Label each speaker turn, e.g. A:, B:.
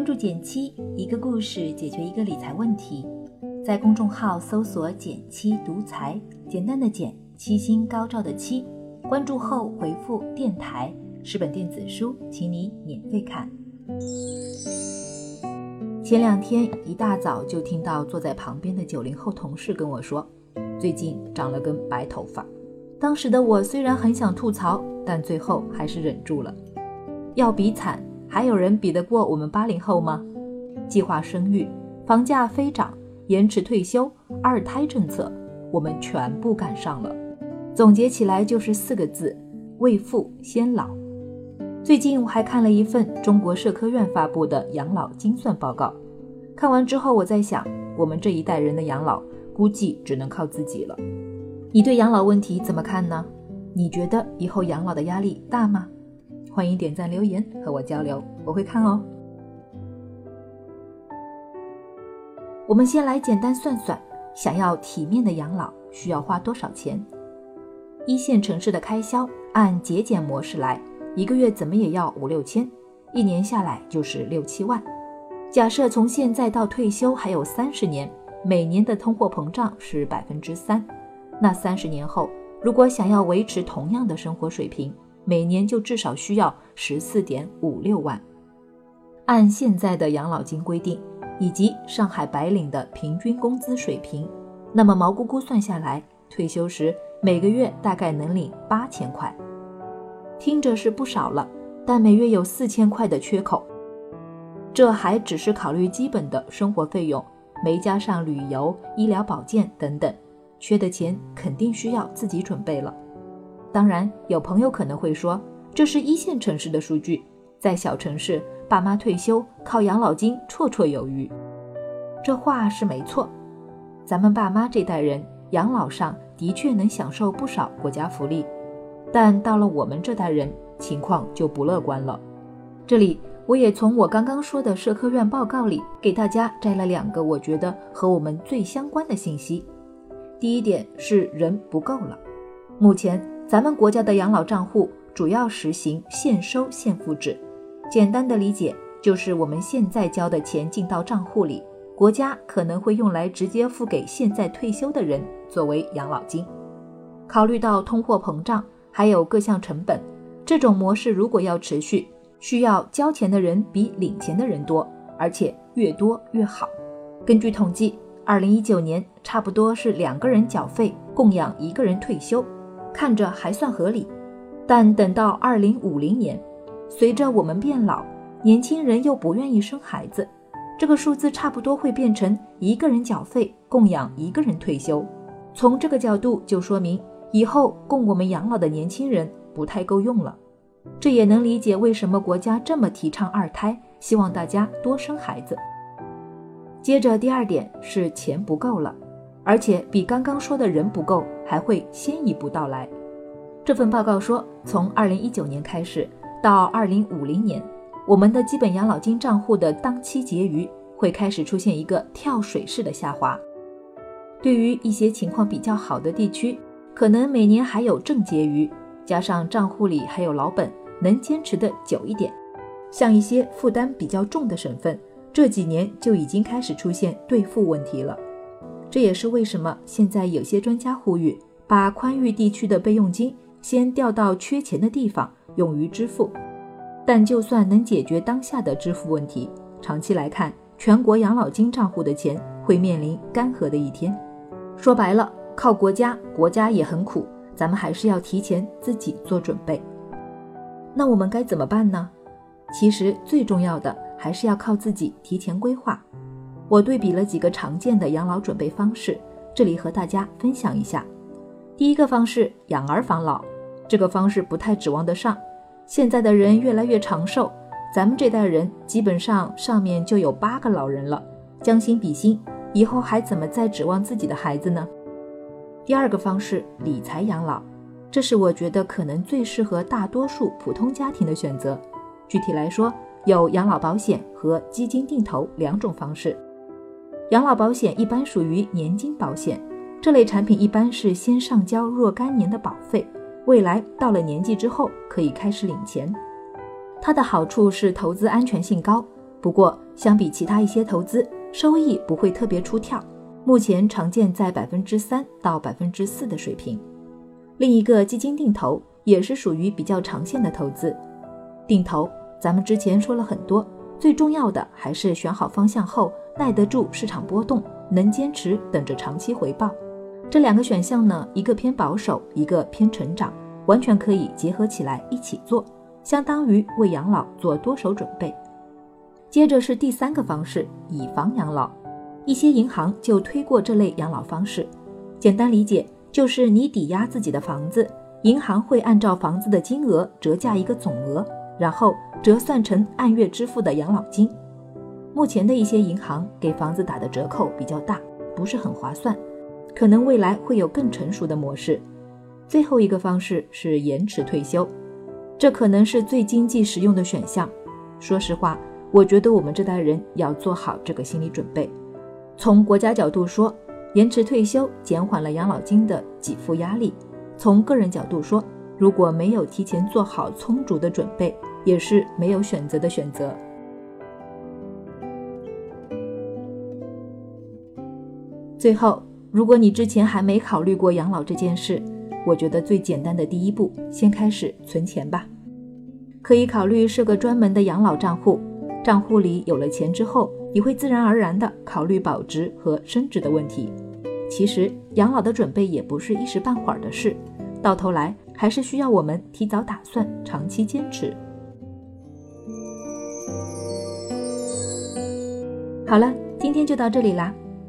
A: 关注减七，一个故事解决一个理财问题。在公众号搜索“减七独裁，简单的减，七星高照的七。关注后回复“电台”，是本电子书，请你免费看。前两天一大早就听到坐在旁边的九零后同事跟我说，最近长了根白头发。当时的我虽然很想吐槽，但最后还是忍住了。要比惨。还有人比得过我们八零后吗？计划生育、房价飞涨、延迟退休、二胎政策，我们全部赶上了。总结起来就是四个字：未富先老。最近我还看了一份中国社科院发布的养老精算报告，看完之后我在想，我们这一代人的养老估计只能靠自己了。你对养老问题怎么看呢？你觉得以后养老的压力大吗？欢迎点赞留言和我交流，我会看哦。我们先来简单算算，想要体面的养老需要花多少钱？一线城市的开销按节俭模式来，一个月怎么也要五六千，一年下来就是六七万。假设从现在到退休还有三十年，每年的通货膨胀是百分之三，那三十年后如果想要维持同样的生活水平，每年就至少需要十四点五六万，按现在的养老金规定，以及上海白领的平均工资水平，那么毛估估算下来，退休时每个月大概能领八千块。听着是不少了，但每月有四千块的缺口，这还只是考虑基本的生活费用，没加上旅游、医疗保健等等，缺的钱肯定需要自己准备了。当然，有朋友可能会说，这是一线城市的数据，在小城市，爸妈退休靠养老金绰绰有余。这话是没错，咱们爸妈这代人养老上的确能享受不少国家福利，但到了我们这代人，情况就不乐观了。这里，我也从我刚刚说的社科院报告里，给大家摘了两个我觉得和我们最相关的信息。第一点是人不够了，目前。咱们国家的养老账户主要实行现收现付制，简单的理解就是我们现在交的钱进到账户里，国家可能会用来直接付给现在退休的人作为养老金。考虑到通货膨胀还有各项成本，这种模式如果要持续，需要交钱的人比领钱的人多，而且越多越好。根据统计，二零一九年差不多是两个人缴费供养一个人退休。看着还算合理，但等到二零五零年，随着我们变老，年轻人又不愿意生孩子，这个数字差不多会变成一个人缴费供养一个人退休。从这个角度就说明，以后供我们养老的年轻人不太够用了。这也能理解为什么国家这么提倡二胎，希望大家多生孩子。接着第二点是钱不够了。而且比刚刚说的人不够，还会先一步到来。这份报告说，从二零一九年开始到二零五零年，我们的基本养老金账户的当期结余会开始出现一个跳水式的下滑。对于一些情况比较好的地区，可能每年还有正结余，加上账户里还有老本，能坚持的久一点。像一些负担比较重的省份，这几年就已经开始出现兑付问题了。这也是为什么现在有些专家呼吁，把宽裕地区的备用金先调到缺钱的地方用于支付。但就算能解决当下的支付问题，长期来看，全国养老金账户的钱会面临干涸的一天。说白了，靠国家，国家也很苦，咱们还是要提前自己做准备。那我们该怎么办呢？其实最重要的还是要靠自己提前规划。我对比了几个常见的养老准备方式，这里和大家分享一下。第一个方式，养儿防老，这个方式不太指望得上。现在的人越来越长寿，咱们这代人基本上上面就有八个老人了，将心比心，以后还怎么再指望自己的孩子呢？第二个方式，理财养老，这是我觉得可能最适合大多数普通家庭的选择。具体来说，有养老保险和基金定投两种方式。养老保险一般属于年金保险，这类产品一般是先上交若干年的保费，未来到了年纪之后可以开始领钱。它的好处是投资安全性高，不过相比其他一些投资，收益不会特别出跳，目前常见在百分之三到百分之四的水平。另一个基金定投也是属于比较长线的投资。定投，咱们之前说了很多，最重要的还是选好方向后，耐得住市场波动，能坚持等着长期回报。这两个选项呢，一个偏保守，一个偏成长，完全可以结合起来一起做，相当于为养老做多手准备。接着是第三个方式，以房养老，一些银行就推过这类养老方式。简单理解就是你抵押自己的房子，银行会按照房子的金额折价一个总额。然后折算成按月支付的养老金。目前的一些银行给房子打的折扣比较大，不是很划算。可能未来会有更成熟的模式。最后一个方式是延迟退休，这可能是最经济实用的选项。说实话，我觉得我们这代人要做好这个心理准备。从国家角度说，延迟退休减缓了养老金的给付压力；从个人角度说，如果没有提前做好充足的准备，也是没有选择的选择。最后，如果你之前还没考虑过养老这件事，我觉得最简单的第一步，先开始存钱吧。可以考虑设个专门的养老账户，账户里有了钱之后，你会自然而然的考虑保值和升值的问题。其实，养老的准备也不是一时半会儿的事，到头来还是需要我们提早打算，长期坚持。好了，今天就到这里啦。